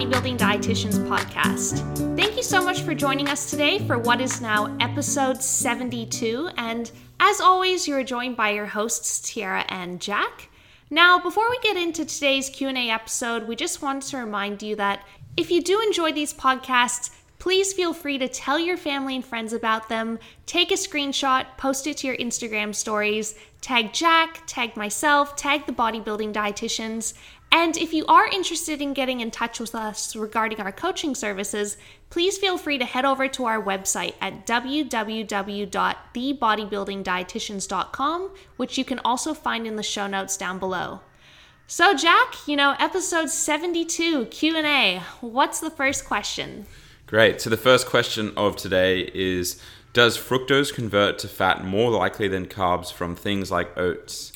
Bodybuilding Dietitians podcast. Thank you so much for joining us today for what is now episode 72. And as always, you're joined by your hosts, Tyarra and Jack. Now, before we get into today's Q&A episode, we just want to remind you that if you do enjoy these podcasts, please feel free to tell your family and friends about them. Take a screenshot, post it to your Instagram stories, tag Jack, tag myself, tag the bodybuilding dietitians. And if you are interested in getting in touch with us regarding our coaching services, please feel free to head over to our website at www.thebodybuildingdietitians.com, which you can also find in the show notes down below. So Jack, you know, episode 72 Q&A. What's the first question? Great. So the first question of today is does fructose convert to fat more likely than carbs from things like oats?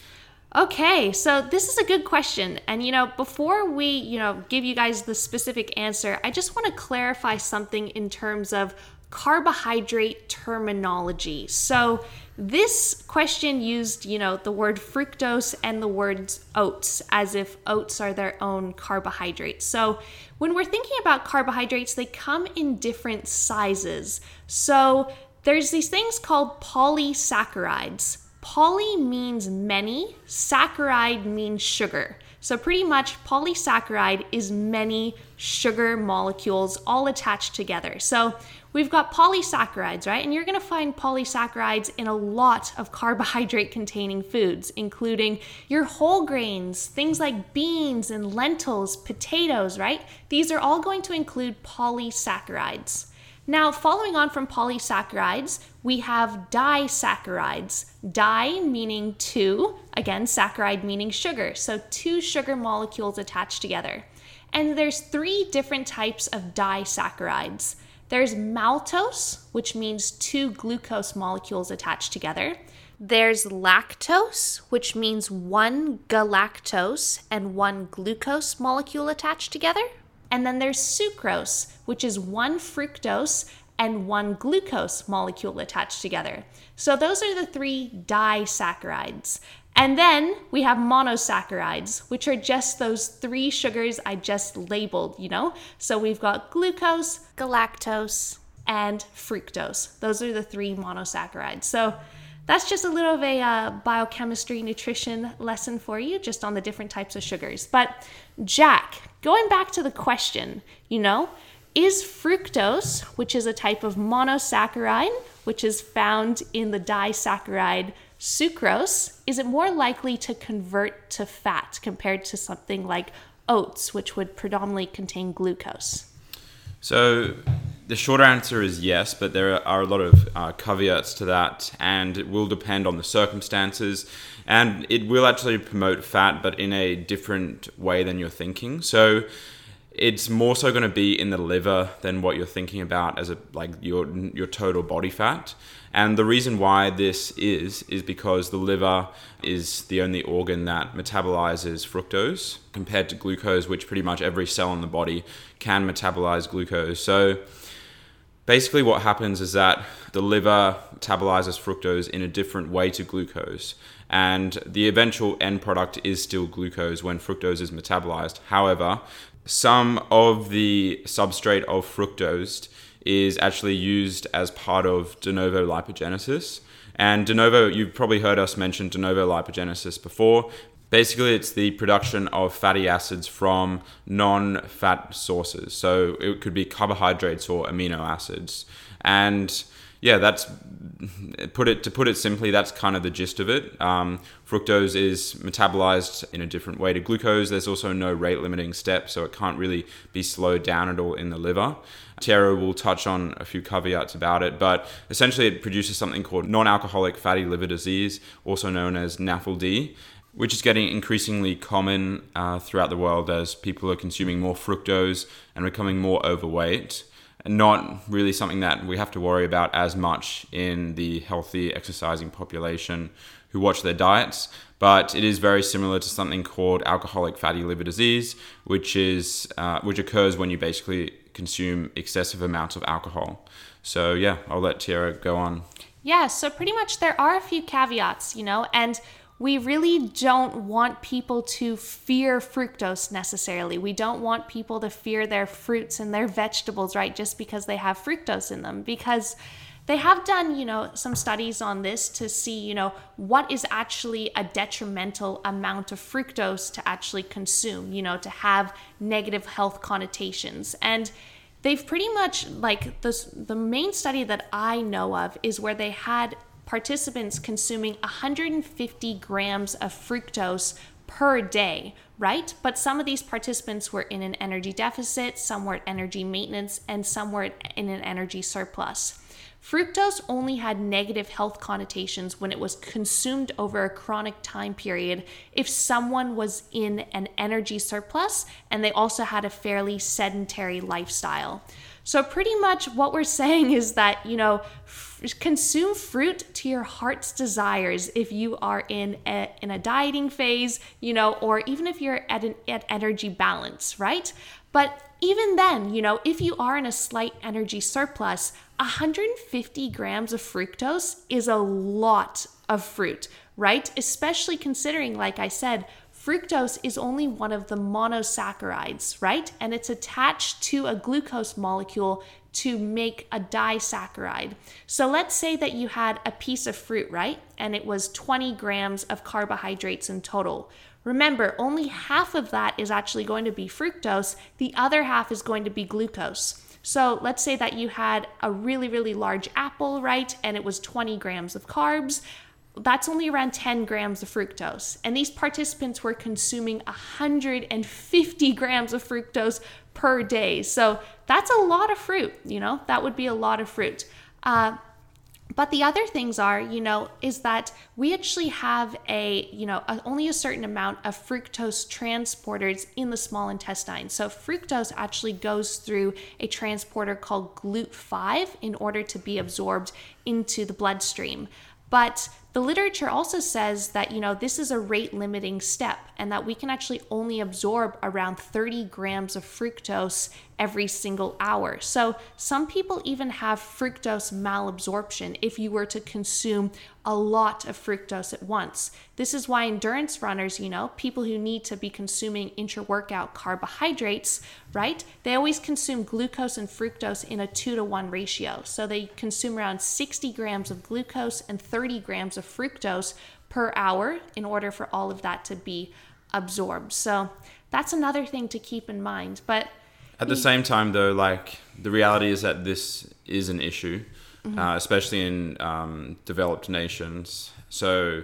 Okay, so this is a good question. And you know, before we, you know, give you guys the specific answer, I just want to clarify something in terms of carbohydrate terminology. So, this question used, you know, the word fructose and the words oats as if oats are their own carbohydrate. So, when we're thinking about carbohydrates, they come in different sizes. So, there's these things called polysaccharides. Poly means many, saccharide means sugar. So, pretty much, polysaccharide is many sugar molecules all attached together. So, we've got polysaccharides, right? And you're gonna find polysaccharides in a lot of carbohydrate containing foods, including your whole grains, things like beans and lentils, potatoes, right? These are all going to include polysaccharides. Now, following on from polysaccharides, we have disaccharides. Di meaning two, again, saccharide meaning sugar. So, two sugar molecules attached together. And there's three different types of disaccharides. There's maltose, which means two glucose molecules attached together. There's lactose, which means one galactose and one glucose molecule attached together. And then there's sucrose, which is one fructose and one glucose molecule attached together. So those are the three disaccharides. And then we have monosaccharides, which are just those three sugars I just labeled, you know? So we've got glucose, galactose, and fructose. Those are the three monosaccharides. So that's just a little of a uh, biochemistry nutrition lesson for you, just on the different types of sugars. But, Jack, going back to the question, you know, is fructose, which is a type of monosaccharide, which is found in the disaccharide sucrose, is it more likely to convert to fat compared to something like oats, which would predominantly contain glucose? So, the short answer is yes, but there are a lot of uh, caveats to that, and it will depend on the circumstances. And it will actually promote fat, but in a different way than you're thinking. So, it's more so going to be in the liver than what you're thinking about as a like your your total body fat. And the reason why this is is because the liver is the only organ that metabolizes fructose compared to glucose, which pretty much every cell in the body can metabolize glucose. So basically what happens is that the liver metabolizes fructose in a different way to glucose and the eventual end product is still glucose when fructose is metabolized. However some of the substrate of fructose is actually used as part of de novo lipogenesis. And de novo you've probably heard us mention de novo lipogenesis before Basically, it's the production of fatty acids from non fat sources. So it could be carbohydrates or amino acids. And yeah, that's put it to put it simply. That's kind of the gist of it. Um, fructose is metabolized in a different way to glucose. There's also no rate limiting step, so it can't really be slowed down at all in the liver. Tyarra will touch on a few caveats about it, but essentially it produces something called non-alcoholic fatty liver disease, also known as NAFLD which is getting increasingly common uh, throughout the world as people are consuming more fructose and becoming more overweight. And not really something that we have to worry about as much in the healthy exercising population who watch their diets, but it is very similar to something called alcoholic fatty liver disease, which is uh, which occurs when you basically consume excessive amounts of alcohol. So yeah, I'll let Tyarra go on. Yeah, so pretty much there are a few caveats, you know, and we really don't want people to fear fructose necessarily. We don't want people to fear their fruits and their vegetables, right? Just because they have fructose in them. Because they have done, you know, some studies on this to see, you know, what is actually a detrimental amount of fructose to actually consume, you know, to have negative health connotations. And they've pretty much like this the main study that I know of is where they had participants consuming 150 grams of fructose per day, right? But some of these participants were in an energy deficit, some were at energy maintenance, and some were in an energy surplus. Fructose only had negative health connotations when it was consumed over a chronic time period if someone was in an energy surplus and they also had a fairly sedentary lifestyle. So, pretty much what we're saying is that, you know, consume fruit to your heart's desires if you are in a, in a dieting phase, you know, or even if you're at an at energy balance, right? But even then, you know, if you are in a slight energy surplus, 150 grams of fructose is a lot of fruit, right? Especially considering, like I said, Fructose is only one of the monosaccharides, right? And it's attached to a glucose molecule to make a disaccharide. So let's say that you had a piece of fruit, right? And it was 20 grams of carbohydrates in total. Remember, only half of that is actually going to be fructose, the other half is going to be glucose. So let's say that you had a really, really large apple, right? And it was 20 grams of carbs that's only around 10 grams of fructose. And these participants were consuming 150 grams of fructose per day. So that's a lot of fruit, you know, that would be a lot of fruit. Uh, but the other things are, you know, is that we actually have a, you know, a, only a certain amount of fructose transporters in the small intestine. So fructose actually goes through a transporter called GLUT5 in order to be absorbed into the bloodstream. But the literature also says that, you know, this is a rate limiting step and that we can actually only absorb around 30 grams of fructose every single hour. So some people even have fructose malabsorption if you were to consume a lot of fructose at once. This is why endurance runners, you know, people who need to be consuming intra workout carbohydrates, right? They always consume glucose and fructose in a two to one ratio. So they consume around 60 grams of glucose and 30 grams of fructose per hour in order for all of that to be absorbed. So that's another thing to keep in mind. But at the same time, though, like the reality is that this is an issue, mm-hmm. uh, especially in um, developed nations. So,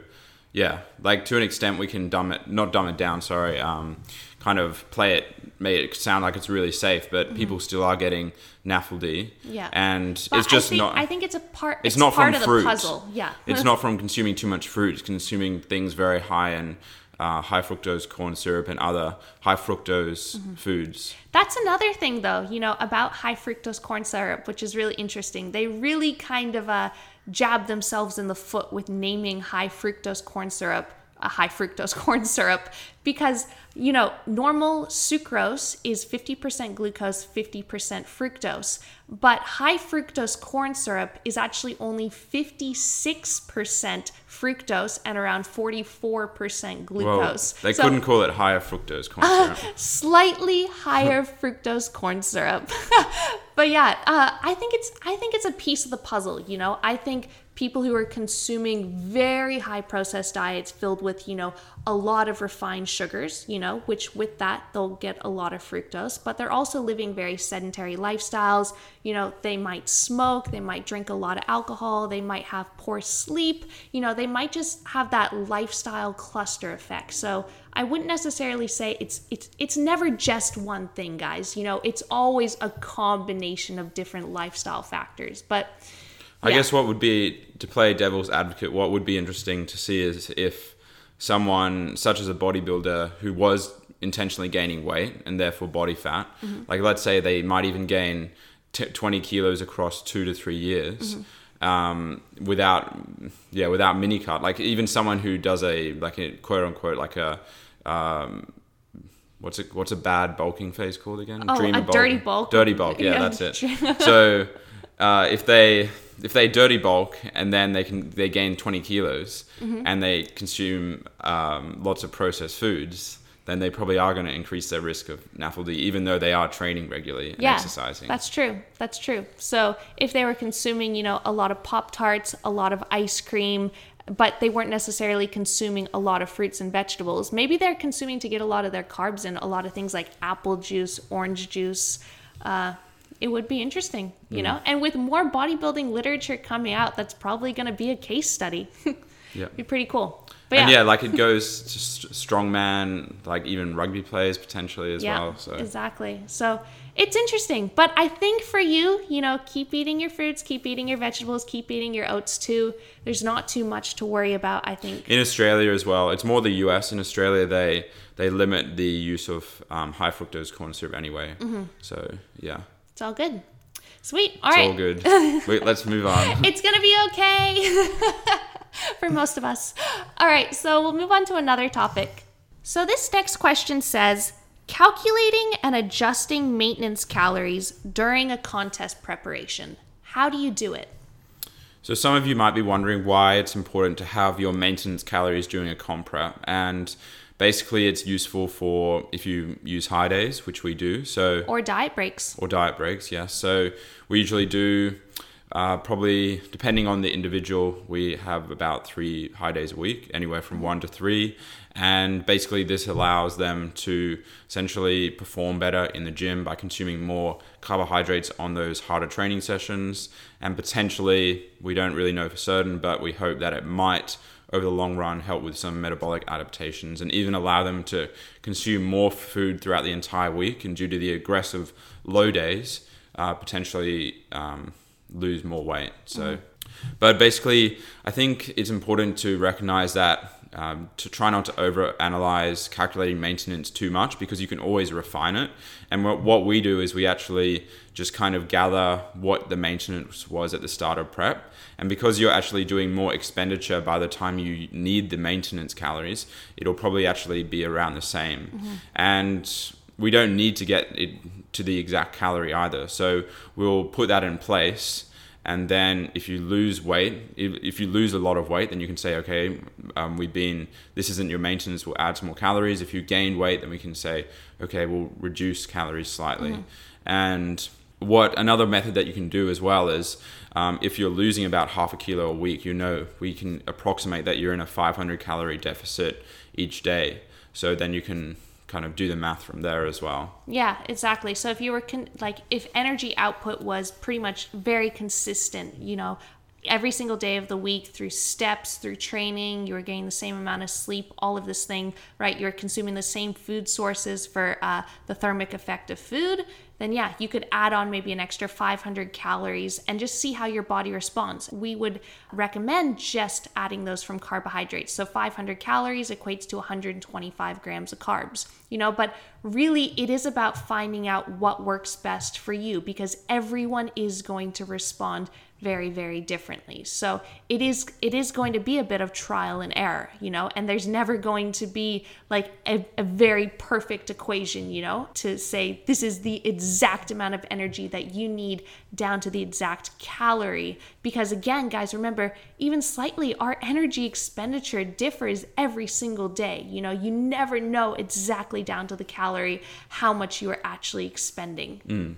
yeah, like to an extent, we can dumb it, not dumb it down. Sorry, um, kind of play it, make it sound like it's really safe, but mm-hmm. people still are getting NAFLD. Yeah, and but it's just think, not. I think it's a part. It's, it's not part from of fruit. The puzzle. Yeah, it's not from consuming too much fruit. It's consuming things very high in uh, high fructose corn syrup and other high fructose mm-hmm. foods. That's another thing, though, you know, about high fructose corn syrup, which is really interesting. They really kind of uh, jab themselves in the foot with naming high fructose corn syrup a high fructose corn syrup because you know normal sucrose is 50% glucose 50% fructose. But high fructose corn syrup is actually only 56% fructose and around 44% glucose. They so, couldn't call it higher fructose corn syrup. uh, slightly higher fructose corn syrup. But yeah uh, i think it's i think it's a piece of the puzzle you know? I think people who are consuming very high processed diets filled with, you know, a lot of refined sugars, you know, which with that they'll get a lot of fructose, but they're also living very sedentary lifestyles. You know, they might smoke, they might drink a lot of alcohol, they might have poor sleep, you know, they might just have that lifestyle cluster effect. So, I wouldn't necessarily say it's it's it's never just one thing, guys. You know, it's always a combination of different lifestyle factors. But I yeah. guess what would be to play devil's advocate, what would be interesting to see is if someone such as a bodybuilder who was intentionally gaining weight and therefore body fat, mm-hmm. like let's say they might even gain t- 20 kilos across two to three years. Mm-hmm. Um, without, yeah, without mini cut, like even someone who does a like a quote unquote like a um, what's it what's a bad bulking phase called again? Oh, Dream a bulk. dirty bulk. Dirty bulk. Yeah, yeah. that's it. so uh, if they if they dirty bulk and then they can they gain 20 kilos Mm-hmm. and they consume um, lots of processed foods, then they probably are going to increase their risk of NAFLD, even though they are training regularly and yeah, exercising. That's true. That's true. So if they were consuming, you know, a lot of Pop Tarts, a lot of ice cream, but they weren't necessarily consuming a lot of fruits and vegetables, maybe they're consuming to get a lot of their carbs in, a lot of things like apple juice, orange juice. Uh, it would be interesting, you know? And with more bodybuilding literature coming out, that's probably going to be a case study. yeah. be pretty cool. But And yeah, like it goes to st- strongman, like even rugby players potentially as yeah, well. So exactly. So it's interesting, but I think for you, you know, keep eating your fruits, keep eating your vegetables, keep eating your oats too. There's not too much to worry about. I think. in Australia as well, it's more the US. In Australia, they they limit the use of um, high fructose corn syrup anyway. Mm-hmm. So yeah, It's all good. Sweet. All it's right. all good. Wait, let's move on. It's gonna be okay for most of us. All right, so we'll move on to another topic. So this next question says calculating and adjusting maintenance calories during a contest preparation. How do you do it? So some of you might be wondering why it's important to have your maintenance calories during a comp prep, and basically it's useful for if you use high days, which we do. So Or diet breaks. or diet breaks, yes. So we usually do uh, probably depending on the individual, we have about three high days a week, anywhere from one to three. And basically, this allows them to essentially perform better in the gym by consuming more carbohydrates on those harder training sessions. And potentially, we don't really know for certain, but we hope that it might over the long run help with some metabolic adaptations and even allow them to consume more food throughout the entire week and due to the aggressive low days uh, potentially um, lose more weight. So but basically i think it's important to recognize that um, to try not to over analyze calculating maintenance too much because you can always refine it. And what, what we do is we actually just kind of gather what the maintenance was at the start of prep. And because you're actually doing more expenditure by the time you need the maintenance calories it'll probably actually be around the same. And we don't need to get it to the exact calorie either. So we'll put that in place. And then if you lose weight if, if you lose a lot of weight then you can say okay um, we've been this isn't your maintenance we'll add some more calories. If you gain weight then we can say okay we'll reduce calories slightly. And what another method that you can do as well is um, if you're losing about half a kilo a week you know we can approximate that you're in a 500 calorie deficit each day so then you can kind of do the math from there as well Yeah, exactly. So if you were con- like if energy output was pretty much very consistent, you know, every single day of the week through steps, through training, you are getting the same amount of sleep, all of this thing, right? You're consuming the same food sources for uh, the thermic effect of food. Then yeah, you could add on maybe an extra 500 calories and just see how your body responds. We would recommend just adding those from carbohydrates. So 500 calories equates to 125 grams of carbs, you know, but really it is about finding out what works best for you because everyone is going to respond very very differently. So it is it is going to be a bit of trial and error you know and there's never going to be like a, a very perfect equation you know to say this is the exact amount of energy that you need down to the exact calorie. Because again guys remember even slightly our energy expenditure differs every single day. You know you never know exactly down to the calorie how much you are actually expending mm.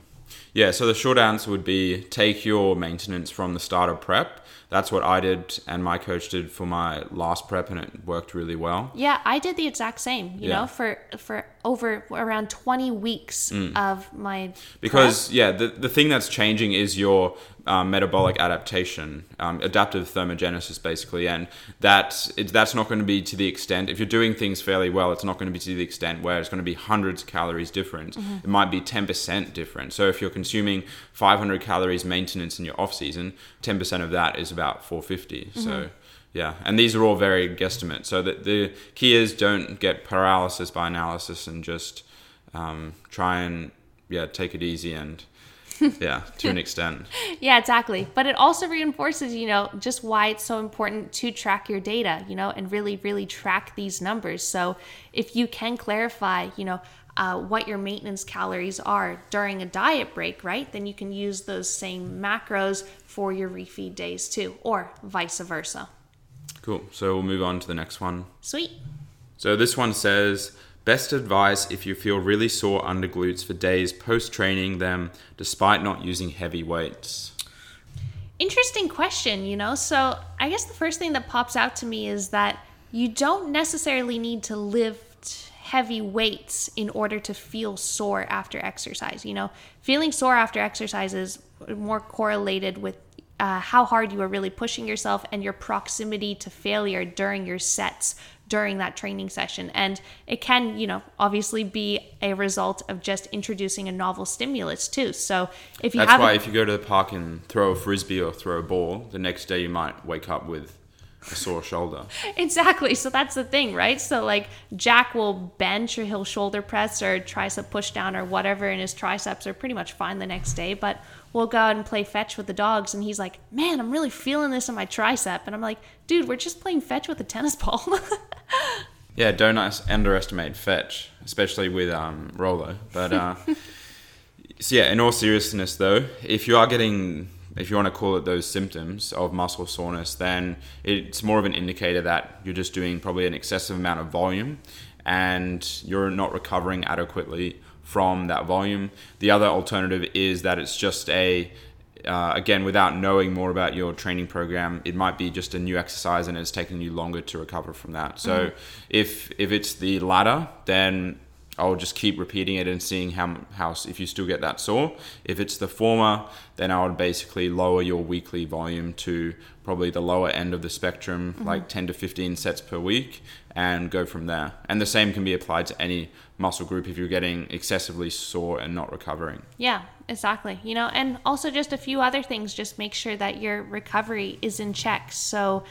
Yeah, so the short answer would be take your maintenance from the start of prep. That's what I did and my coach did for my last prep and it worked really well. Yeah, I did the exact same. You Yeah. know, for for over around twenty weeks mm. of my Because yeah, the, the thing that's changing is your um, metabolic adaptation, um, adaptive thermogenesis, basically, and that it, that's not going to be to the extent. If you're doing things fairly well, it's not going to be to the extent where it's going to be hundreds of calories different. It might be ten percent different. So if you're consuming 500 calories maintenance in your off season, 10 percent of that is about 450. So. Yeah, and these are all very guesstimates. So the, the key is don't get paralysis by analysis and just um, try and yeah take it easy and yeah to an extent. Yeah, exactly. But it also reinforces, you know, just why it's so important to track your data, you know, and really, really track these numbers. So if you can clarify, you know, uh, what your maintenance calories are during a diet break, right? Then you can use those same macros for your refeed days too, or vice versa. Cool. So we'll move on to the next one. Sweet. So this one says best advice if you feel really sore under glutes for days post training them despite not using heavy weights. Interesting question, you know? So I guess the first thing that pops out to me is that you don't necessarily need to lift heavy weights in order to feel sore after exercise. You know, feeling sore after exercise is more correlated with uh, how hard you are really pushing yourself and your proximity to failure during your sets during that training session. And it can, you know, obviously be a result of just introducing a novel stimulus too. So if you That's why if you go to the park and throw a frisbee or throw a ball, the next day you might wake up with a sore shoulder. Exactly. So that's the thing, right? So like Jack will bench or he'll shoulder press or tricep push down or whatever, and his triceps are pretty much fine the next day. But we'll go out and play fetch with the dogs, and he's like, "Man, I'm really feeling this in my tricep," and I'm like, "Dude, we're just playing fetch with a tennis ball." Yeah, don't underestimate fetch, especially with um, Rolo. But uh, so yeah, in all seriousness though, if you are getting, if you want to call it those symptoms of muscle soreness, then it's more of an indicator that you're just doing probably an excessive amount of volume, and you're not recovering adequately from that volume. The other alternative is that it's just a uh, again, without knowing more about your training program, it might be just a new exercise and it's taking you longer to recover from that. So if if it's the latter, then I'll just keep repeating it and seeing how how if you still get that sore. If it's the former, then I would basically lower your weekly volume to probably the lower end of the spectrum, mm-hmm. like 10 to 15 sets per week, and go from there. And the same can be applied to any muscle group if you're getting excessively sore and not recovering. Yeah, exactly. You know, and also just a few other things, just make sure that your recovery is in check. So,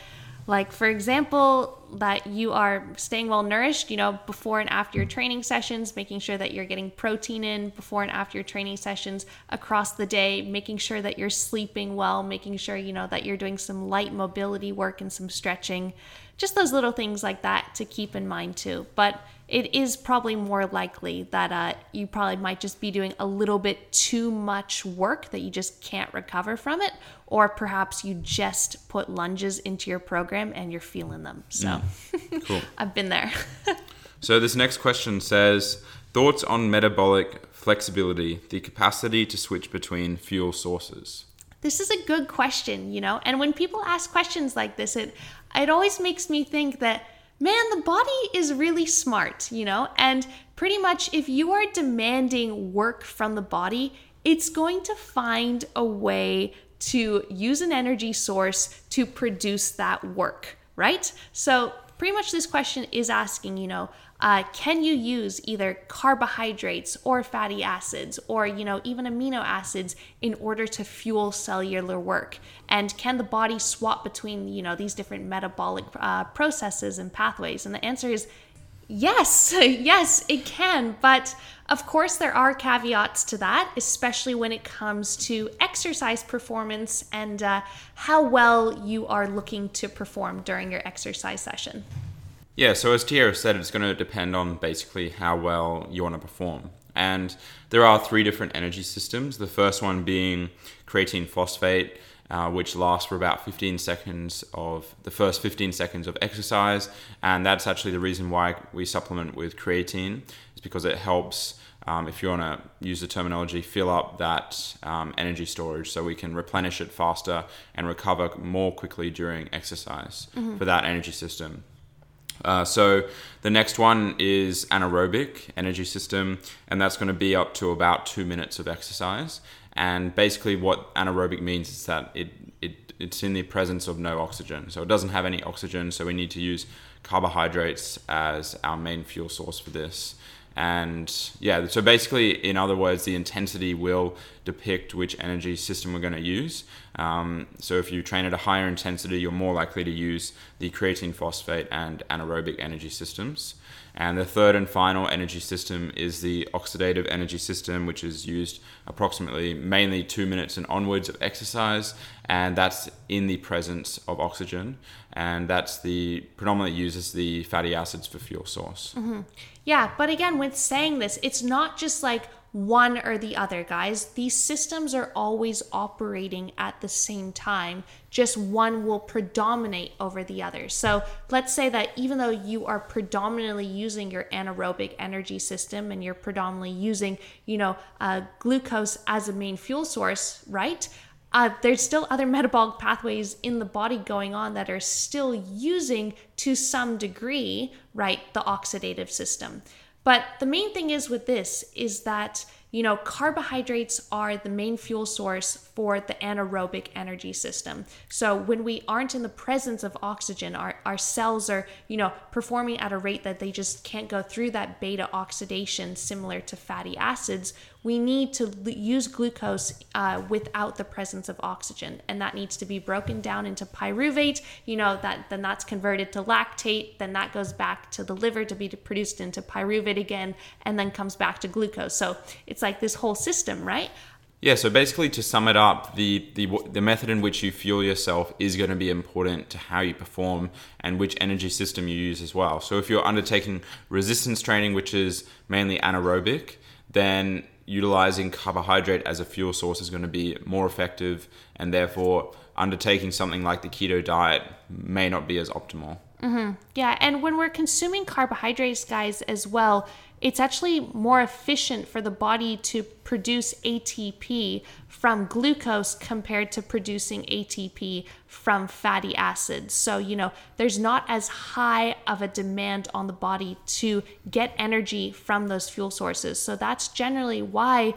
like, for example, that you are staying well nourished, you know, before and after your training sessions, making sure that you're getting protein in before and after your training sessions across the day, making sure that you're sleeping well, making sure, you know, that you're doing some light mobility work and some stretching. Just those little things like that to keep in mind too. But it is probably more likely that uh, you probably might just be doing a little bit too much work that you just can't recover from it, or perhaps you just put lunges into your program and you're feeling them. So Cool. I've been there. So this next question says thoughts on metabolic flexibility, the capacity to switch between fuel sources. This is a good question, you know. And when people ask questions like this, it it always makes me think that man, the body is really smart, you know. And pretty much, if you are demanding work from the body, it's going to find a way to use an energy source to produce that work, right? So pretty much this question is asking, you know, uh, can you use either carbohydrates or fatty acids or, you know, even amino acids in order to fuel cellular work? And can the body swap between, you know, these different metabolic uh, processes and pathways? And the answer is Yes, yes, it can. But of course, there are caveats to that, especially when it comes to exercise performance and uh, how well you are looking to perform during your exercise session. Yeah, so as Tyarra said, it's going to depend on basically how well you want to perform. And there are three different energy systems. The first one being creatine phosphate, uh, which lasts for about 15 seconds of the first 15 seconds of exercise. And that's actually the reason why we supplement with creatine, is because it helps. Um, if you want to use the terminology, fill up that um, energy storage so we can replenish it faster and recover more quickly during exercise for that energy system. Uh, so the next one is anaerobic energy system, and that's going to be up to about two minutes of exercise. And basically, what anaerobic means is that it, it it's in the presence of no oxygen, so it doesn't have any oxygen. So we need to use carbohydrates as our main fuel source for this. And yeah, so basically, in other words, the intensity will depict which energy system we're going to use. Um, so if you train at a higher intensity, you're more likely to use the creatine phosphate and anaerobic energy systems. And the third and final energy system is the oxidative energy system, which is used approximately mainly two minutes and onwards of exercise, and that's in the presence of oxygen, and that's the predominantly uses the fatty acids for fuel source. Mm-hmm. Yeah, but again, with saying this, it's not just like one or the other, guys. These systems are always operating at the same time, just one will predominate over the other. So let's say that even though you are predominantly using your anaerobic energy system and you're predominantly using, you know, uh, glucose as a main fuel source, right? Uh, there's still other metabolic pathways in the body going on that are still using to some degree, right, the oxidative system. But the main thing is with this is that you know, carbohydrates are the main fuel source for the anaerobic energy system. So when we aren't in the presence of oxygen, our, our cells are, you know, performing at a rate that they just can't go through that beta oxidation similar to fatty acids. We need to l- use glucose uh, without the presence of oxygen, and that needs to be broken down into pyruvate. You know that then that's converted to lactate, then that goes back to the liver to be produced into pyruvate again, and then comes back to glucose. So it's like this whole system, right? Yeah, so basically to sum it up, the, the the method in which you fuel yourself is going to be important to how you perform and which energy system you use as well. So if you're undertaking resistance training, which is mainly anaerobic, then utilizing carbohydrate as a fuel source is going to be more effective and therefore undertaking something like the keto diet may not be as optimal. Mm-hmm. Yeah, and when we're consuming carbohydrates, guys, as well, it's actually more efficient for the body to produce ATP from glucose compared to producing ATP from fatty acids. So, you know, there's not as high of a demand on the body to get energy from those fuel sources. So, that's generally why.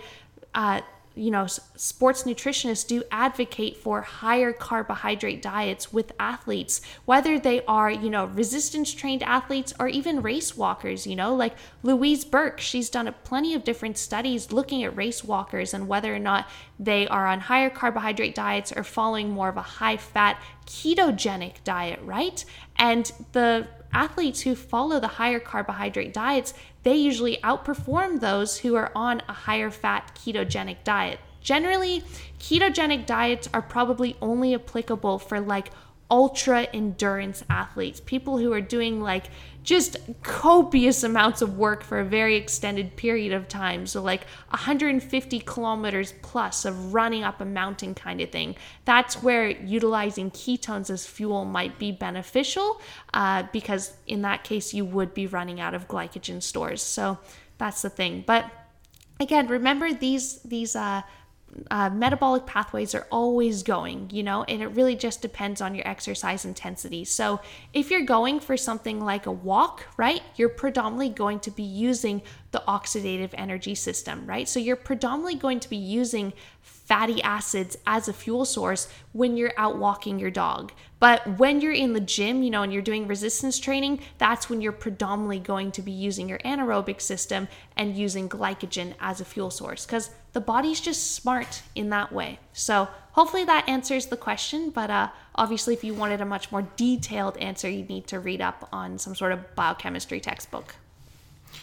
Uh, you know, sports nutritionists do advocate for higher carbohydrate diets with athletes, whether they are, you know, resistance trained athletes or even race walkers, you know, like Louise Burke. She's done a plenty of different studies looking at race walkers and whether or not they are on higher carbohydrate diets or following more of a high fat ketogenic diet, right? And the athletes who follow the higher carbohydrate diets, they usually outperform those who are on a higher fat ketogenic diet. Generally, ketogenic diets are probably only applicable for like ultra endurance athletes, people who are doing like just copious amounts of work for a very extended period of time. So, like 150 kilometers plus of running up a mountain kind of thing. That's where utilizing ketones as fuel might be beneficial uh, because, in that case, you would be running out of glycogen stores. So, that's the thing. But again, remember these, these, uh, uh, metabolic pathways are always going, you know, and it really just depends on your exercise intensity. So, if you're going for something like a walk, right, you're predominantly going to be using the oxidative energy system, right? So, you're predominantly going to be using fatty acids as a fuel source when you're out walking your dog. But when you're in the gym, you know, and you're doing resistance training, that's when you're predominantly going to be using your anaerobic system and using glycogen as a fuel source because the body's just smart in that way. So hopefully that answers the question. But uh, obviously, if you wanted a much more detailed answer, you'd need to read up on some sort of biochemistry textbook.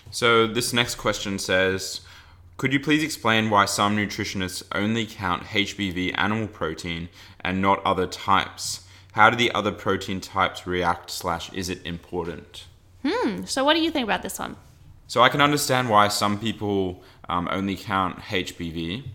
So this next question says, could you please explain why some nutritionists only count HBV animal protein and not other types? How do the other protein types react slash is it important? Hmm, so what do you think about this one? So I can understand why some people um, only count HBV.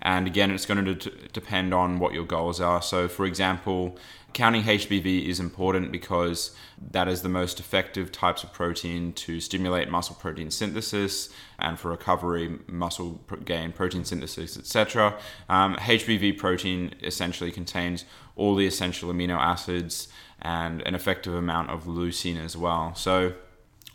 And again, it's going to de- depend on what your goals are. So, for example, counting HBV is important because that is the most effective types of protein to stimulate muscle protein synthesis and for recovery, muscle gain, protein synthesis, etc. Um, HBV protein essentially contains all the essential amino acids and an effective amount of leucine as well. So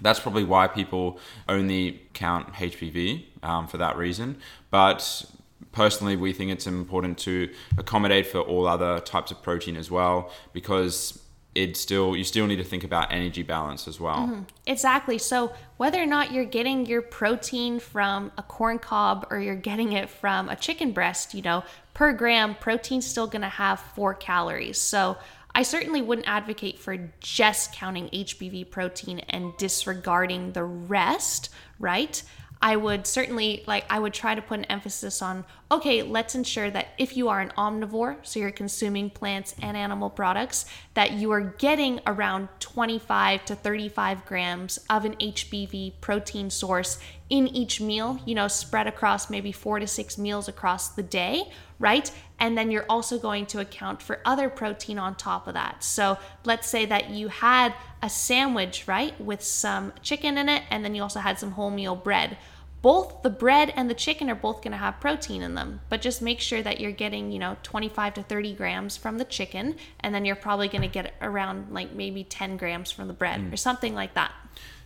that's probably why people only count HBV um, for that reason. But personally, we think it's important to accommodate for all other types of protein as well, because it still you still need to think about energy balance as well. Exactly. So, whether or not you're getting your protein from a corn cob or you're getting it from a chicken breast, you know, per gram, protein's still going to have four calories. So, I certainly wouldn't advocate for just counting HBV protein and disregarding the rest, right? I would certainly like I would try to put an emphasis on okay, let's ensure that if you are an omnivore, so you're consuming plants and animal products, that you are getting around 25 to 35 grams of an HBV protein source in each meal, you know, spread across maybe 4 to 6 meals across the day, right? And then you're also going to account for other protein on top of that. So, let's say that you had a sandwich, right, with some chicken in it and then you also had some wholemeal bread. Both the bread and the chicken are both going to have protein in them but just make sure that you're getting you know 25 to 30 grams from the chicken and then you're probably going to get around like maybe 10 grams from the bread mm. or something like that.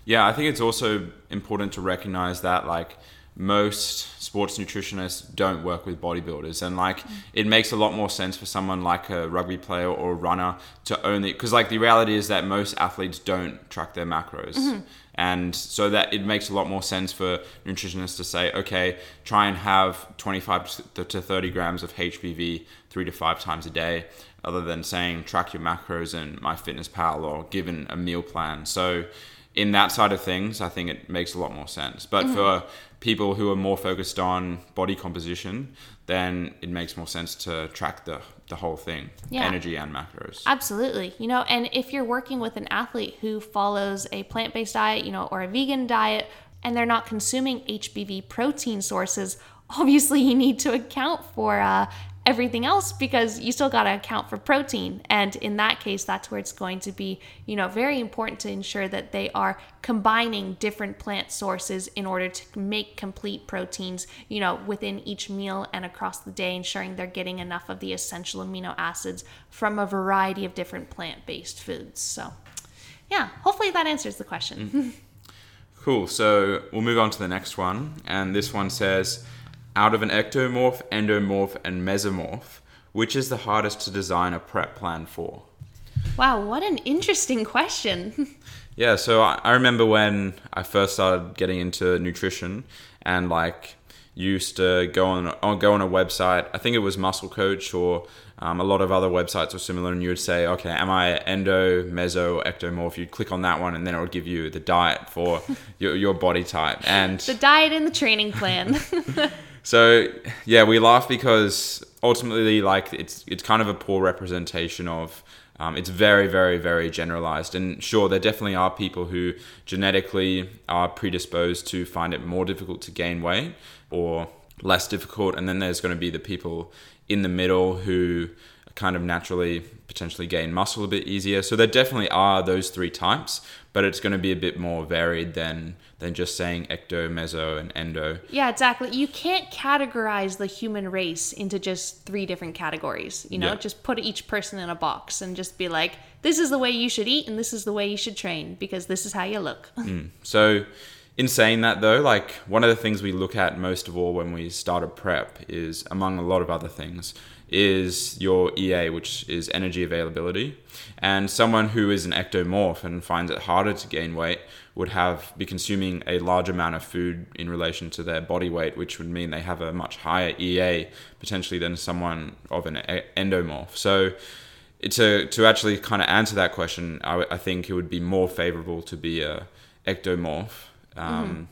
Yeah, I think it's also important to recognize that like most sports nutritionists don't work with bodybuilders. And like mm. it makes a lot more sense for someone like a rugby player or a runner to only because like the reality is that most athletes don't track their macros. Mm-hmm. And so that it makes a lot more sense for nutritionists to say okay try and have 25 to to 30 grams of hbv three to five times a day other than saying track your macros in MyFitnessPal or given a meal plan. So in that side of things, I think it makes a lot more sense. But mm-hmm. for people who are more focused on body composition, then it makes more sense to track the the whole thing, Yeah. energy and macros. Absolutely. You know, and if you're working with an athlete who follows a plant based diet, you know, or a vegan diet, and they're not consuming HBV protein sources, obviously you need to account for uh, everything else because you still got to account for protein. And in that case, that's where it's going to be, you know, very important to ensure that they are combining different plant sources in order to make complete proteins, you know, within each meal and across the day, ensuring they're getting enough of the essential amino acids from a variety of different plant based foods. So, yeah, hopefully that answers the question. Mm-hmm. Cool. So we'll move on to the next one, and this one says, out of an ectomorph, endomorph, and mesomorph, which is the hardest to design a prep plan for? Wow, what an interesting question. Yeah, so I, I remember when I first started getting into nutrition and like used to go on go on a website. I think it was Muscle Coach or um, a lot of other websites were similar, and you would say, okay, am I endo, meso, ectomorph? You'd click on that one, and then it would give you the diet for your, your body type. And the diet and the training plan. so yeah, we laugh because ultimately, like it's it's kind of a poor representation of. Um, it's very, very, very generalized, and sure, there definitely are people who genetically are predisposed to find it more difficult to gain weight or less difficult, and then there's going to be the people in the middle who kind of naturally potentially gain muscle a bit easier. So there definitely are those three types, but it's going to be a bit more varied than than just saying ecto, meso, and endo. yeah, exactly. You can't categorize the human race into just three different categories. You know, Yeah. just put each person in a box and just be like, this is the way you should eat and this is the way you should train because this is how you look. Mm. So, in saying that though, like one of the things we look at most of all when we start a prep is, among a lot of other things, is your EA, which is energy availability. And someone who is an ectomorph and finds it harder to gain weight would have be consuming a large amount of food in relation to their body weight, which would mean they have a much higher EA potentially than someone of an endomorph. So to to actually kind of answer that question, I, w- I think it would be more favorable to be a ectomorph um,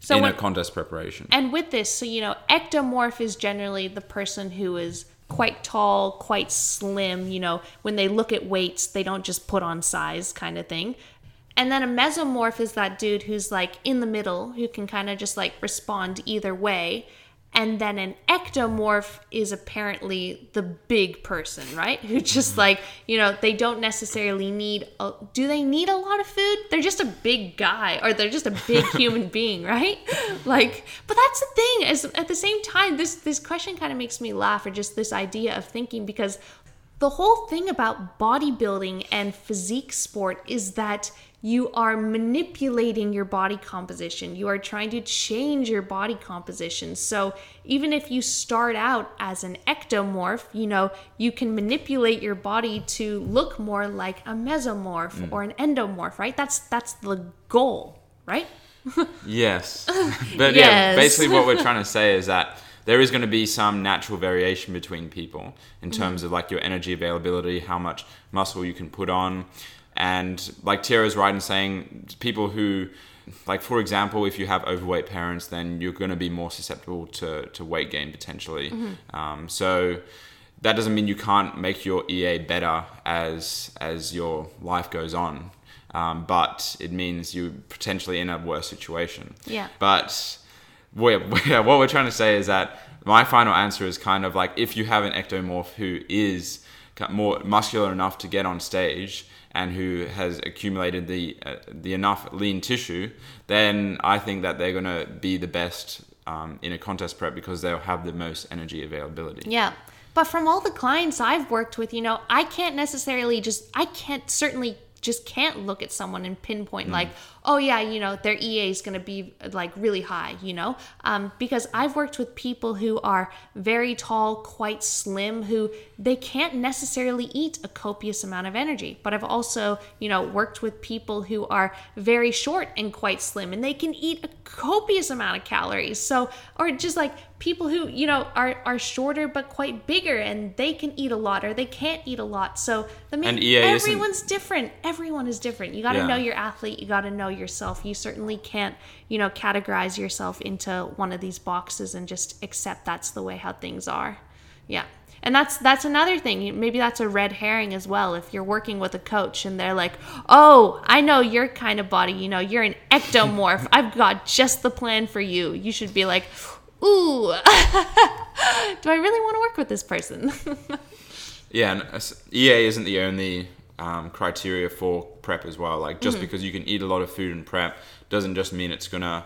So in when- a contest preparation. And with this, so you know, ectomorph is generally the person who is quite tall, quite slim, you know, when they look at weights, they don't just put on size kind of thing. And then a mesomorph is that dude who's like in the middle, who can kind of just like respond either way. And then an ectomorph is apparently the big person, right? Who just mm-hmm. like, you know, they don't necessarily need, a, do they need a lot of food? They're just a big guy or they're just a big human being, right? Like, but that's the thing is at the same time, this, this question kind of makes me laugh or just this idea of thinking because the whole thing about bodybuilding and physique sport is that you are manipulating your body composition. You are trying to change your body composition. So even if you start out as an ectomorph, you know, you can manipulate your body to look more like a mesomorph mm. or an endomorph, right? That's that's the goal, right? yes. But yes. yeah, basically what we're trying to say is that there is going to be some natural variation between people in mm-hmm. terms mm-hmm. of like your energy availability, how much muscle you can put on. And like Tyarra's right in saying, people who, like for example, if you have overweight parents, then you're going to be more susceptible to, to weight gain potentially. Mm-hmm. Um, so that doesn't mean you can't make your EA better as as your life goes on, um, but it means you're potentially in a worse situation. Yeah. But we're yeah what we're trying to say is that my final answer is kind of like if you have an ectomorph who is more muscular enough to get on stage and who has accumulated the uh, the enough lean tissue, then I think that they're going to be the best um, in a contest prep because they'll have the most energy availability. Yeah. But from all the clients I've worked with, you know, I can't necessarily just, I can't certainly just can't look at someone and pinpoint mm. like oh yeah you know their ea is going to be like really high you know? Um, because i've worked with people who are very tall quite slim who they can't necessarily eat a copious amount of energy. But i've also you know worked with people who are very short and quite slim and they can eat a copious amount of calories. So or just like people who you know are are shorter but quite bigger and they can eat a lot or they can't eat a lot. So the main everyone's different. Everyone is different. You got to yeah. know your athlete. You got to know yourself. You certainly can't you know categorize yourself into one of these boxes and just accept that's the way how things are. Yeah. And that's that's another thing. Maybe that's a red herring as well. If you're working with a coach and they're like oh i know your kind of body. You know you're an ectomorph. I've got just the plan for you. You should be like ooh, do I really want to work with this person? yeah, and uh, EA isn't the only um, criteria for prep as well. Like just mm-hmm. because you can eat a lot of food in prep doesn't just mean it's gonna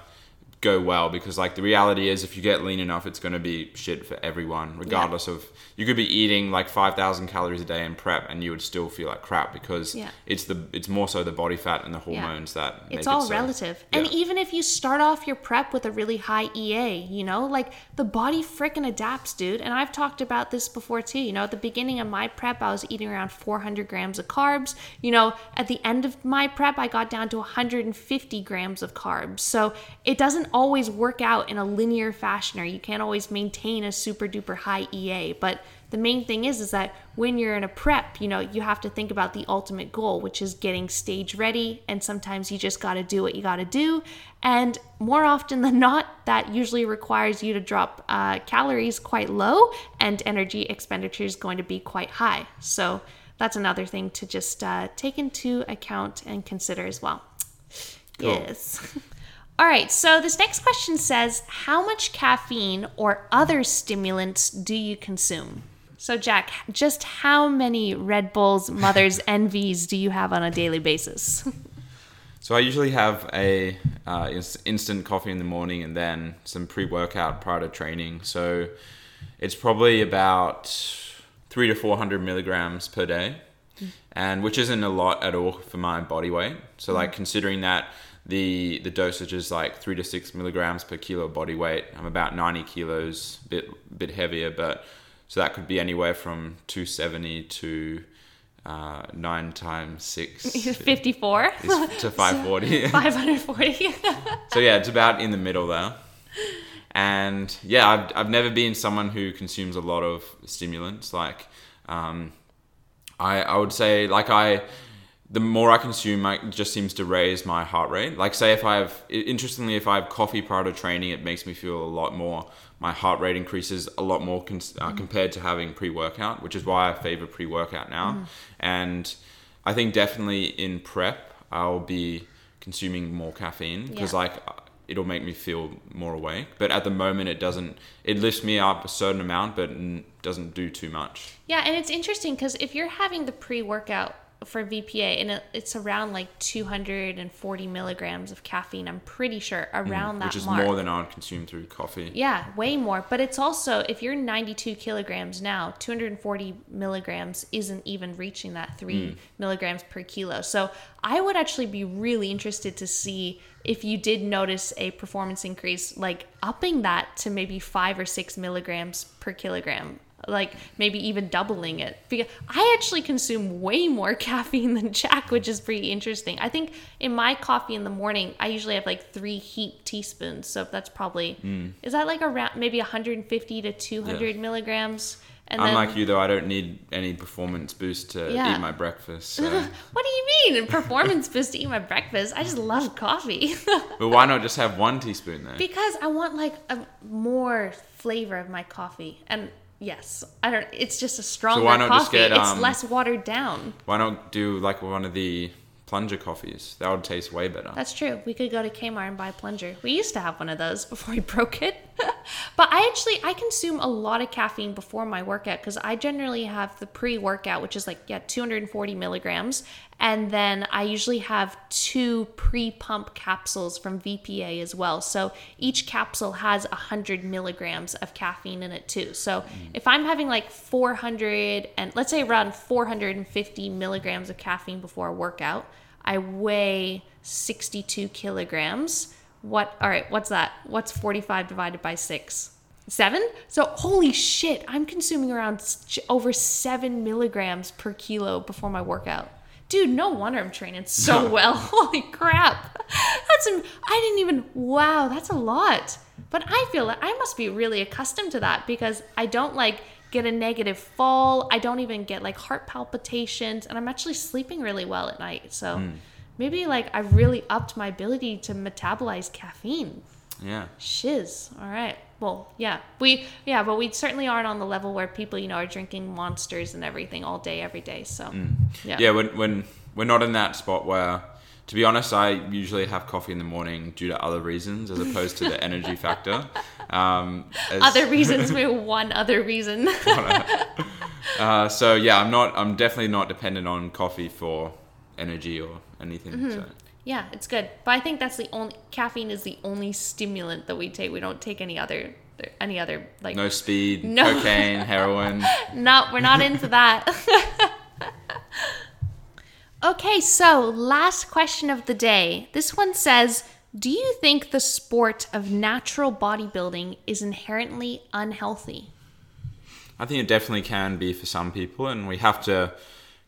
go well because like the reality is if you get lean enough it's going to be shit for everyone regardless yeah. of you could be eating like 5000 calories a day in prep and you would still feel like crap because yeah. it's the it's more so the body fat and the hormones yeah. that it's all it so, relative and even if you start off your prep with a really high ea you know like the body freaking adapts dude and i've talked about this before too you know at the beginning of my prep i was eating around 400 grams of carbs you know at the end of my prep i got down to 150 grams of carbs so it doesn't always work out in a linear fashion or you can't always maintain a super duper high EA. But the main thing is is that when you're in a prep, you know, you have to think about the ultimate goal, which is getting stage ready. And sometimes you just got to do what you got to do. And more often than not, that usually requires you to drop uh, calories quite low and energy expenditure is going to be quite high. So that's another thing to just uh, take into account and consider as well. Cool. Yes. All right, so this next question says How much caffeine or other stimulants do you consume? So, Jack, just how many Red Bulls, Mother's Envies do you have on a daily basis? So, I usually have a uh, instant coffee in the morning and then some pre workout prior to training. So, it's probably about three to 400 milligrams per day, and which isn't a lot at all for my body weight. So, like, considering that the the dosage is like three to six milligrams per kilo body weight. I'm about 90 kilos, bit bit heavier, but so that could be anywhere from 270 to uh, nine times six. 54 to 540. 540. so yeah, it's about in the middle there. And yeah, I've, I've never been someone who consumes a lot of stimulants. Like, um, I, I would say, like, I, the more I consume, it just seems to raise my heart rate. Like, say, if I have, interestingly, if I have coffee prior to training, it makes me feel a lot more, my heart rate increases a lot more cons- uh, mm. compared to having pre workout, which is why I favor pre workout now. Mm. And I think definitely in prep, I'll be consuming more caffeine because, yeah. like, it'll make me feel more awake. But at the moment, it doesn't, it lifts me up a certain amount, but doesn't do too much. Yeah, and it's interesting because if you're having the pre workout for VPA, and it, it's around like 240 milligrams of caffeine. I'm pretty sure around that Mm, which is mark. more than I would consume through coffee. Yeah, way more. But it's also, if you're 92 kilograms now, 240 milligrams isn't even reaching that three milligrams per kilo. So I would actually be really interested to see if you did notice a performance increase, like upping that to maybe five or six milligrams per kilogram. Like maybe even doubling it because I actually consume way more caffeine than Jack, which is pretty interesting. I think in my coffee in the morning, I usually have like three heaped teaspoons, so that's probably hmm. is that like around maybe 150 to 200 milligrams. And Unlike you, though, I don't need any performance boost to Yeah. eat my breakfast. So. what do you mean performance boost to eat my breakfast? I just love coffee but why not just have one teaspoon then? because I want like a more flavor of my coffee and. Yes, I don't. It's just a stronger why not coffee. just get, it's um, less watered down. Why not do like one of the plunger coffees? That would taste way better. That's true. We could go to Kmart and buy a plunger. We used to have one of those before we broke it. but I actually I consume a lot of caffeine before my workout because I generally have the pre-workout, which is like yeah 240 milligrams, and then I usually have two pre-pump capsules from VPA as well. So each capsule has 100 milligrams of caffeine in it too. So mm. if I'm having like 400 and let's say around 450 milligrams of caffeine before a workout. I weigh 62 kilograms. What, all right, what's that? What's 45 divided by six? Seven? So, holy shit, I'm consuming around over seven milligrams per kilo before my workout. Dude, no wonder I'm training so well. Holy crap. That's, I didn't even, wow, that's a lot. But I feel like I must be really accustomed to that because I don't like get a negative fall. I don't even get like heart palpitations, and I'm actually sleeping really well at night. So hmm. maybe like I've really upped my ability to metabolize caffeine. Yeah. Shiz. All right. Well, yeah, we yeah, but we certainly aren't on the level where people you know are drinking monsters and everything all day every day. So yeah, Yeah, when, when we're not in that spot where, to be honest, I usually have coffee in the morning due to other reasons as opposed to the energy factor. Um, as- other reasons. we one other reason. Uh, so yeah, I'm not. I'm definitely not dependent on coffee for energy or anything. Mm-hmm. So. Yeah, it's good. But I think that's the only caffeine is the only stimulant that we take. We don't take any other any other like No speed, No. cocaine, heroin. no, we're not into that. okay, so last question of the day. This one says, "Do you think the sport of natural bodybuilding is inherently unhealthy?" I think it definitely can be for some people, and we have to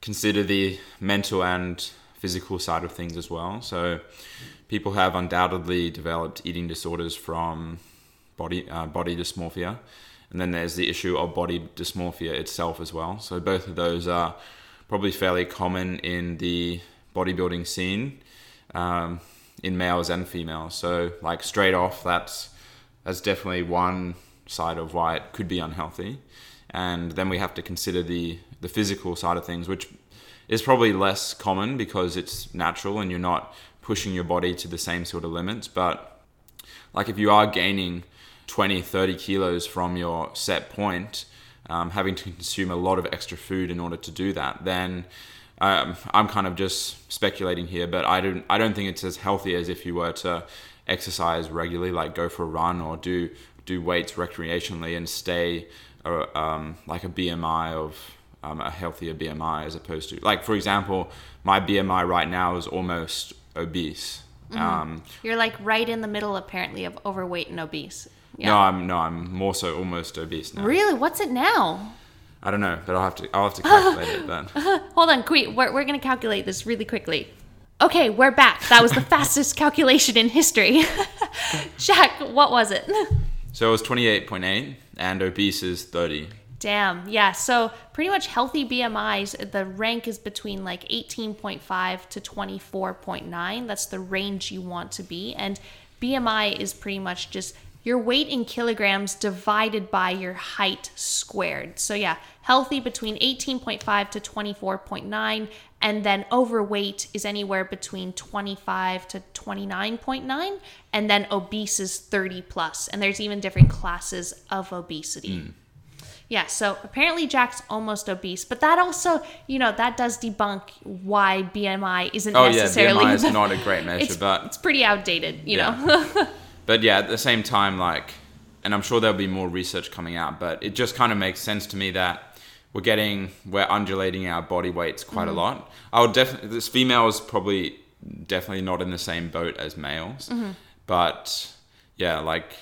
consider the mental and physical side of things as well. So, people have undoubtedly developed eating disorders from body uh, body dysmorphia, and then there's the issue of body dysmorphia itself as well. So, both of those are probably fairly common in the bodybuilding scene, um, in males and females. So, like straight off, that's that's definitely one side of why it could be unhealthy. And then we have to consider the the physical side of things, which is probably less common because it's natural and you're not pushing your body to the same sort of limits. But like if you are gaining 20, 30 kilos from your set point, um, having to consume a lot of extra food in order to do that, then um, I'm kind of just speculating here, but I don't I don't think it's as healthy as if you were to exercise regularly, like go for a run or do do weights recreationally and stay uh, um, like a BMI of um, a healthier BMI as opposed to like for example, my BMI right now is almost obese. Um, You're like right in the middle, apparently, of overweight and obese. Yeah. No, I'm no, I'm more so almost obese now. Really? What's it now? I don't know, but I'll have to I'll have to calculate it. But Hold on, quick. We're, we're going to calculate this really quickly. Okay, we're back. That was the fastest calculation in history. Jack, what was it? so it was 28.8, and obese is 30. Damn. Yeah. So pretty much healthy BMIs, the rank is between like 18.5 to 24.9. That's the range you want to be. And BMI is pretty much just your weight in kilograms divided by your height squared. So yeah, healthy between 18.5 to 24.9 and then overweight is anywhere between 25 to 29.9 and then obese is 30 plus. And there's even different classes of obesity. Hmm. Yeah, so apparently Jack's almost obese, but that also, you know, that does debunk why BMI isn't Oh necessarily. yeah, BMI is not a great measure, it's, but it's pretty outdated, you Yeah. know. But yeah, at the same time, like, and I'm sure there'll be more research coming out, but it just kind of makes sense to me that we're getting, we're undulating our body weights quite a mm-hmm. lot. I would definitely, this female is probably definitely not in the same boat as males, mm-hmm. but yeah, like,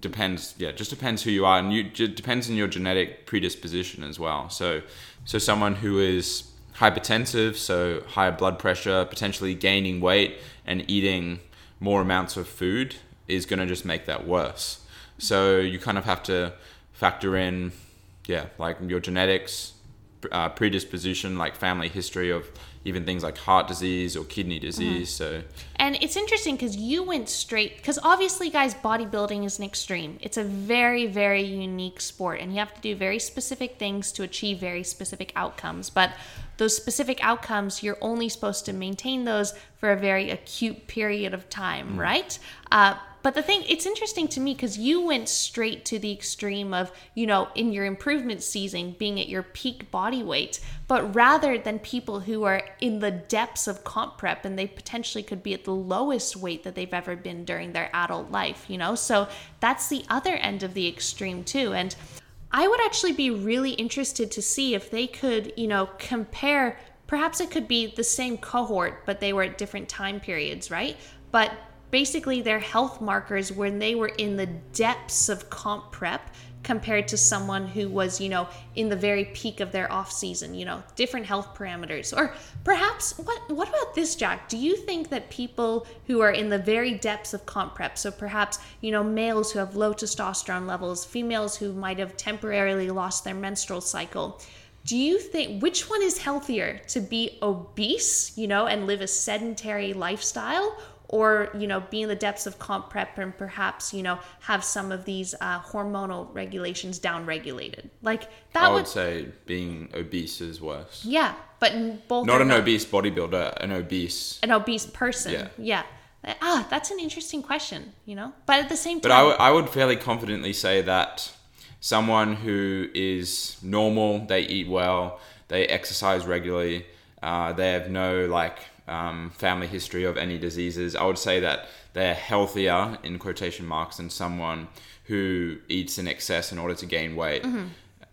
depends. Yeah, just depends who you are, and you depends on your genetic predisposition as well. So, so someone who is hypertensive, so higher blood pressure, potentially gaining weight and eating more amounts of food is going to just make that worse. So you kind of have to factor in, yeah, like your genetics, uh, predisposition, like family history of even things like heart disease or kidney disease. So And it's interesting because you went straight, because obviously, guys, bodybuilding is an extreme. It's a very, very unique sport, and you have to do very specific things to achieve very specific outcomes. But those specific outcomes, you're only supposed to maintain those for a very acute period of time, right? Uh, but the thing, it's interesting to me because you went straight to the extreme of, you know, in your improvement season, being at your peak body weight, but rather than people who are in the depths of comp prep and they potentially could be at the lowest weight that they've ever been during their adult life, you know? So that's the other end of the extreme too. And I would actually be really interested to see if they could, you know, compare. Perhaps it could be the same cohort, but they were at different time periods, right? But basically, their health markers when they were in the depths of comp prep compared to someone who was, you know, in the very peak of their off season, you know, different health parameters. Or perhaps what what about this, Jack? Do you think that people who are in the very depths of comp prep, so perhaps, you know, males who have low testosterone levels, females who might have temporarily lost their menstrual cycle, do you think which one is healthier to be obese, you know, and live a sedentary lifestyle? Or you know, be in the depths of comp prep and perhaps you know have some of these uh, hormonal regulations downregulated. Like that I would, would say being obese is worse. yeah. But both Not an obese bodybuilder, an obese. an obese person. Yeah. Yeah. Ah, that's an interesting question. You know, but at the same time. But I, w- I would fairly confidently say that someone who is normal, they eat well, they exercise regularly, uh, they have no like um, family history of any diseases. I would say that they're healthier in quotation marks than someone who eats in excess in order to gain weight.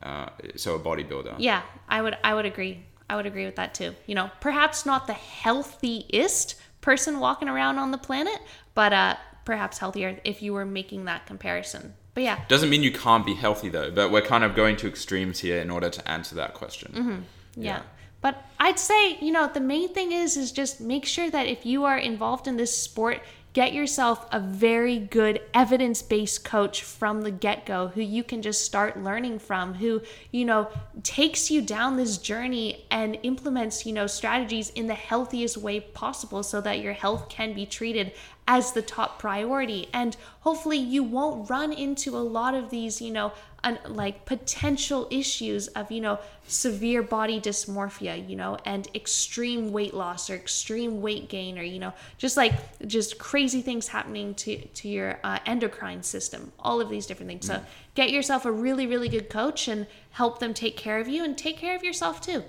Uh, so a bodybuilder. Mm-hmm. Yeah, I would I would agree. I would agree with that too. You know, perhaps not the healthiest person walking around on the planet, but uh perhaps healthier if you were making that comparison. But yeah, Doesn't mean you can't be healthy though, but we're kind of going to extremes here in order to answer that question. Mm-hmm. yeah. But I'd say, you know, the main thing is is just make sure that if you are involved in this sport, get yourself a very good evidence-based coach from the get-go who you can just start learning from, who, you know, takes you down this journey and implements, you know, strategies in the healthiest way possible so that your health can be treated as the top priority. And hopefully you won't run into a lot of these you know un, like potential issues of you know severe body dysmorphia you know and extreme weight loss or extreme weight gain or you know just like just crazy things happening to to your uh, endocrine system all of these different things. So get yourself a really really good coach and help them take care of you and take care of yourself too.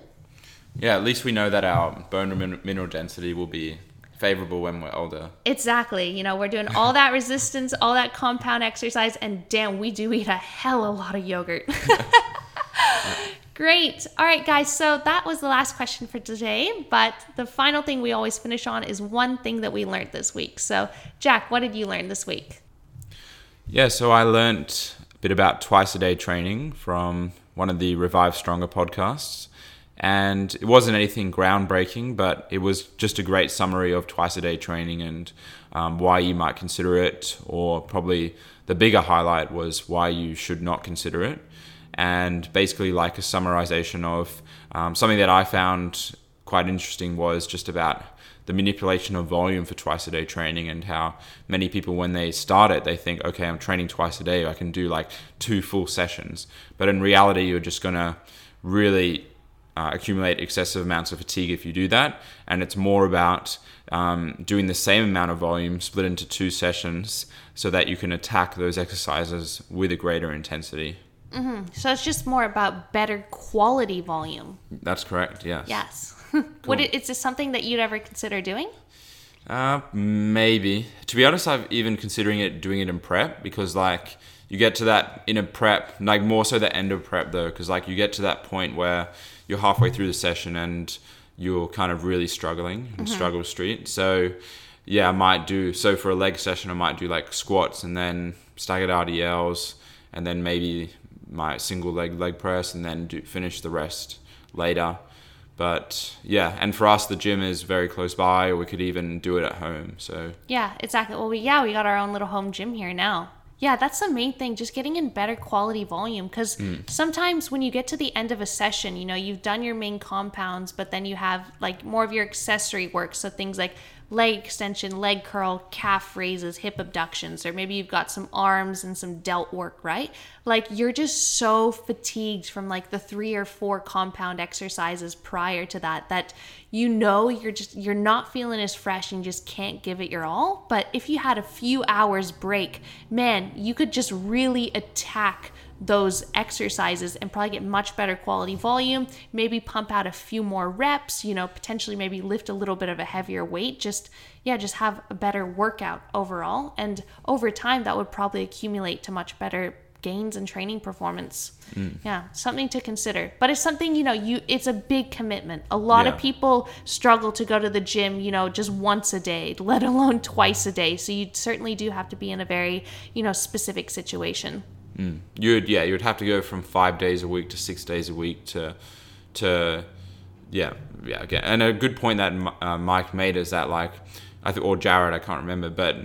Yeah, at least we know that our bone mineral density will be favorable when we're older. Exactly. You know, we're doing all that resistance, all that compound exercise, and damn, we do eat a hell of a lot of yogurt. Great. All right, guys. So that was the last question for today. But the final thing we always finish on is one thing that we learned this week. So, Jack, what did you learn this week? Yeah, so I learned a bit about twice a day training from one of the Revive Stronger podcasts. And it wasn't anything groundbreaking, but it was just a great summary of twice a day training and um, why you might consider it, or probably the bigger highlight was why you should not consider it. And basically, like a summarization of um, something that I found quite interesting was just about the manipulation of volume for twice a day training and how many people when they start it they think okay i'm training twice a day i can do like two full sessions but in reality you're just going to really uh, accumulate excessive amounts of fatigue if you do that and it's more about um, doing the same amount of volume split into two sessions so that you can attack those exercises with a greater intensity So it's just more about better quality volume. That's correct. Yes. Yes. Would it, is this something that you'd ever consider doing? Uh, maybe. To be honest, I've even considering it doing it in prep because like you get to that in a prep, like more so the end of prep though, because like you get to that point where you're halfway through the session and you're kind of really struggling and mm-hmm. struggle street. So yeah, I might do so for a leg session. I might do like squats and then staggered RDLs and then maybe my single leg leg press and then do finish the rest later. But yeah, and for us, the gym is very close by, or we could even do it at home. So Yeah, exactly. Well, we, yeah, we got our own little home gym here now. Yeah, that's the main thing, just getting in better quality volume. Because hmm. sometimes when you get to the end of a session, you know, you've done your main compounds, but then you have like more of your accessory work. So things like leg extension, leg curl, calf raises, hip abductions, or maybe you've got some arms and some delt work, right? Like you're just so fatigued from like the three or four compound exercises prior to that that you know you're just you're not feeling as fresh and you just can't give it your all. But if you had a few hours break, man, you could just really attack those exercises and probably get much better quality volume, maybe pump out a few more reps, you know, potentially maybe lift a little bit of a heavier weight, just yeah, just have a better workout overall. And over time that would probably accumulate to much better gains and training performance. Mm. Yeah, something to consider. But it's something, you know, you it's a big commitment. A lot of people struggle to go to the gym, you know, just once a day, let alone twice a day. So you certainly do have to be in a very, you know, specific situation. You'd yeah you'd have to go from five days a week to six days a week to to yeah yeah okay. and a good point that uh, Mike made is that like I think or Jared I can't remember but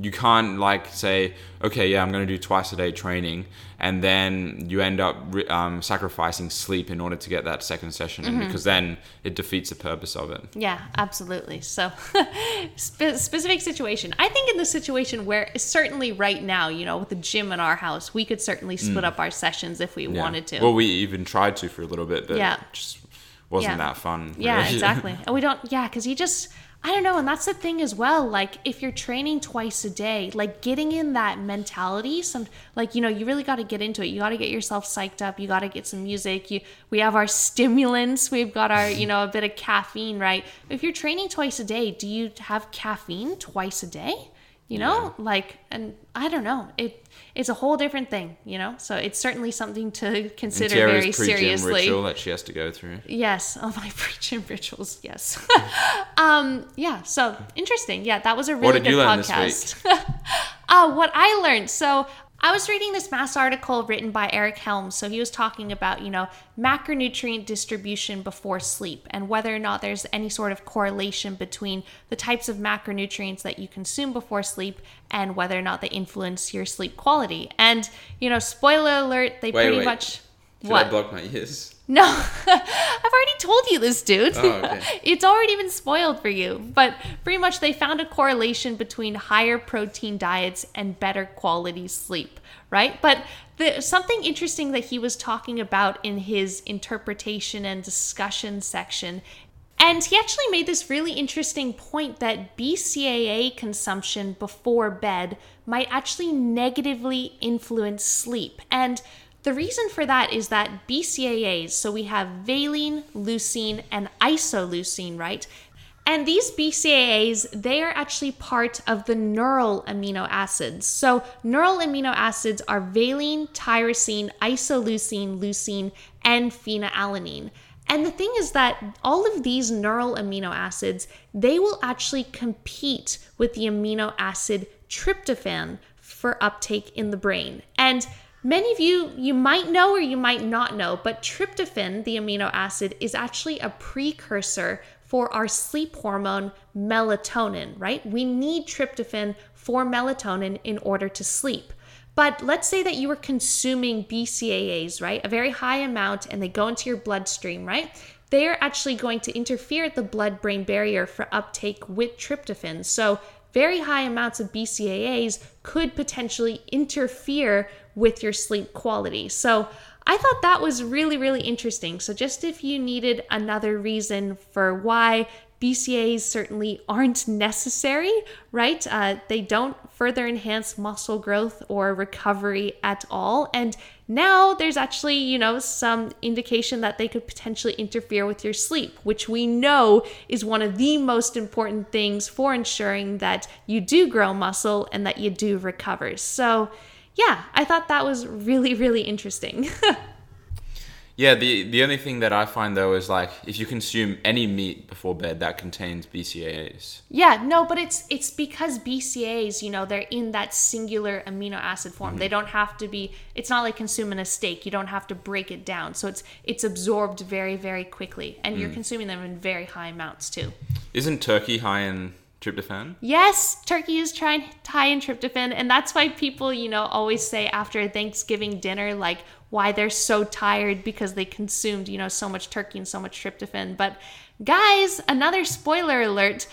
you can't like say okay yeah I'm going to do twice a day training and then you end up um, sacrificing sleep in order to get that second session in because then it defeats the purpose of it Yeah, absolutely. So, spe- specific situation. I think in the situation where certainly right now, you know, with the gym in our house, we could certainly split up our sessions if we Mm. Yeah. wanted to. well we even tried to for a little bit but Yeah. it just wasn't Yeah. that fun Yeah, exactly. And we don't, yeah, because you just, I don't know. And that's the thing as well. Like, if you're training twice a day, like getting in that mentality, some, like, you know, you really got to get into it. You got to get yourself psyched up. You got to get some music. You, we have our stimulants. We've got our, you know, a bit of caffeine, right? If you're training twice a day, do you have caffeine twice a day? You know, like, and I don't know. It, it's a whole different thing, you know? So it's certainly something to consider very seriously. ritual that she has to go through Yes. Oh, my preaching rituals. Yes. um, yeah. So interesting. Yeah, that was a really good you learn this podcast. uh, what I learned. So I was reading this mass article written by Eric Helms. So he was talking about, you know, macronutrient distribution before sleep and whether or not there's any sort of correlation between the types of macronutrients that you consume before sleep and whether or not they influence your sleep quality. And, you know, spoiler alert, they Wait, pretty wait. much. Should what? I block my ears? No, I've already told you this, dude. Oh, okay. it's already been spoiled for you. But pretty much they found a correlation between higher protein diets and better quality sleep, right? But the, something interesting that he was talking about in his interpretation and discussion section. And he actually made this really interesting point that BCAA consumption before bed might actually negatively influence sleep. And the reason for that is that BCAAs, so we have valine, leucine, and isoleucine, right? And these BCAAs, they are actually part of the neutral amino acids. So, neutral amino acids are valine, tyrosine, isoleucine, leucine, and phenylalanine. And the thing is that all of these neutral amino acids, they will actually compete with the amino acid tryptophan for uptake in the brain. And many of you you might know or you might not know, but tryptophan, the amino acid, is actually a precursor for our sleep hormone melatonin, right? We need tryptophan for melatonin in order to sleep. But let's say that you were consuming BCAAs, right? A very high amount, and they go into your bloodstream, right? They are actually going to interfere at the blood brain barrier for uptake with tryptophan. So, very high amounts of BCAAs could potentially interfere with your sleep quality. So, I thought that was really, really interesting. So, just if you needed another reason for why BCAAs certainly aren't necessary, right? Uh, they don't further enhance muscle growth or recovery at all. And now there's actually, you know, some indication that they could potentially interfere with your sleep, which we know is one of the most important things for ensuring that you do grow muscle and that you do recover. So, yeah, I thought that was really, really interesting. Yeah, the the only thing that I find though is like if you consume any meat before bed that contains BCAAs. Yeah, no, but it's it's because BCAAs, you know, they're in that singular amino acid form. Mm-hmm. They don't have to be it's not like consuming a steak. You don't have to break it down. So it's it's absorbed very very quickly and mm. you're consuming them in very high amounts too. Isn't turkey high in tryptophan? Yes, turkey is trying high in tryptophan, and that's why people, you know, always say after Thanksgiving dinner, like why they're so tired because they consumed, you know, so much turkey and so much tryptophan. But guys, another spoiler alert.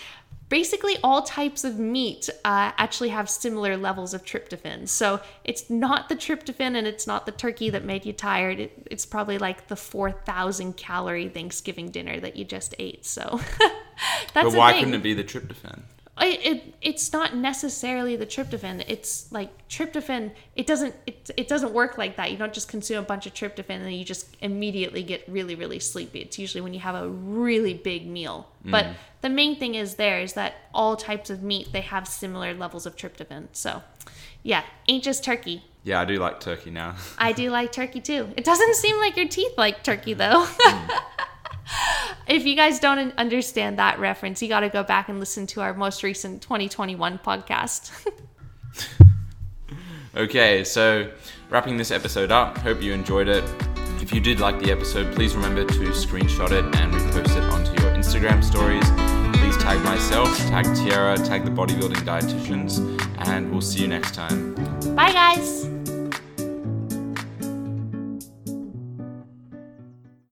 Basically, all types of meat uh, actually have similar levels of tryptophan. So it's not the tryptophan and it's not the turkey that made you tired. It, it's probably like the 4,000 calorie Thanksgiving dinner that you just ate. So that's But why couldn't it be the tryptophan? It, it it's not necessarily the tryptophan. It's like tryptophan it doesn't it, it doesn't work like that. You don't just consume a bunch of tryptophan and then you just immediately get really really sleepy. It's usually when you have a really big meal. Mm. but the main thing is there is that all types of meat they have similar levels of tryptophan. So yeah ain't just turkey. Yeah i do like turkey now. I do like turkey too. It doesn't seem like your teeth like turkey though. mm if you guys don't understand that reference, you got to go back and listen to our most recent 2021 podcast. okay, so wrapping this episode up, hope you enjoyed it. If you did like the episode, please remember to screenshot it and repost it onto your Instagram stories. Please tag myself, tag Tyarra, tag the bodybuilding dietitians, and we'll see you next time. Bye, guys.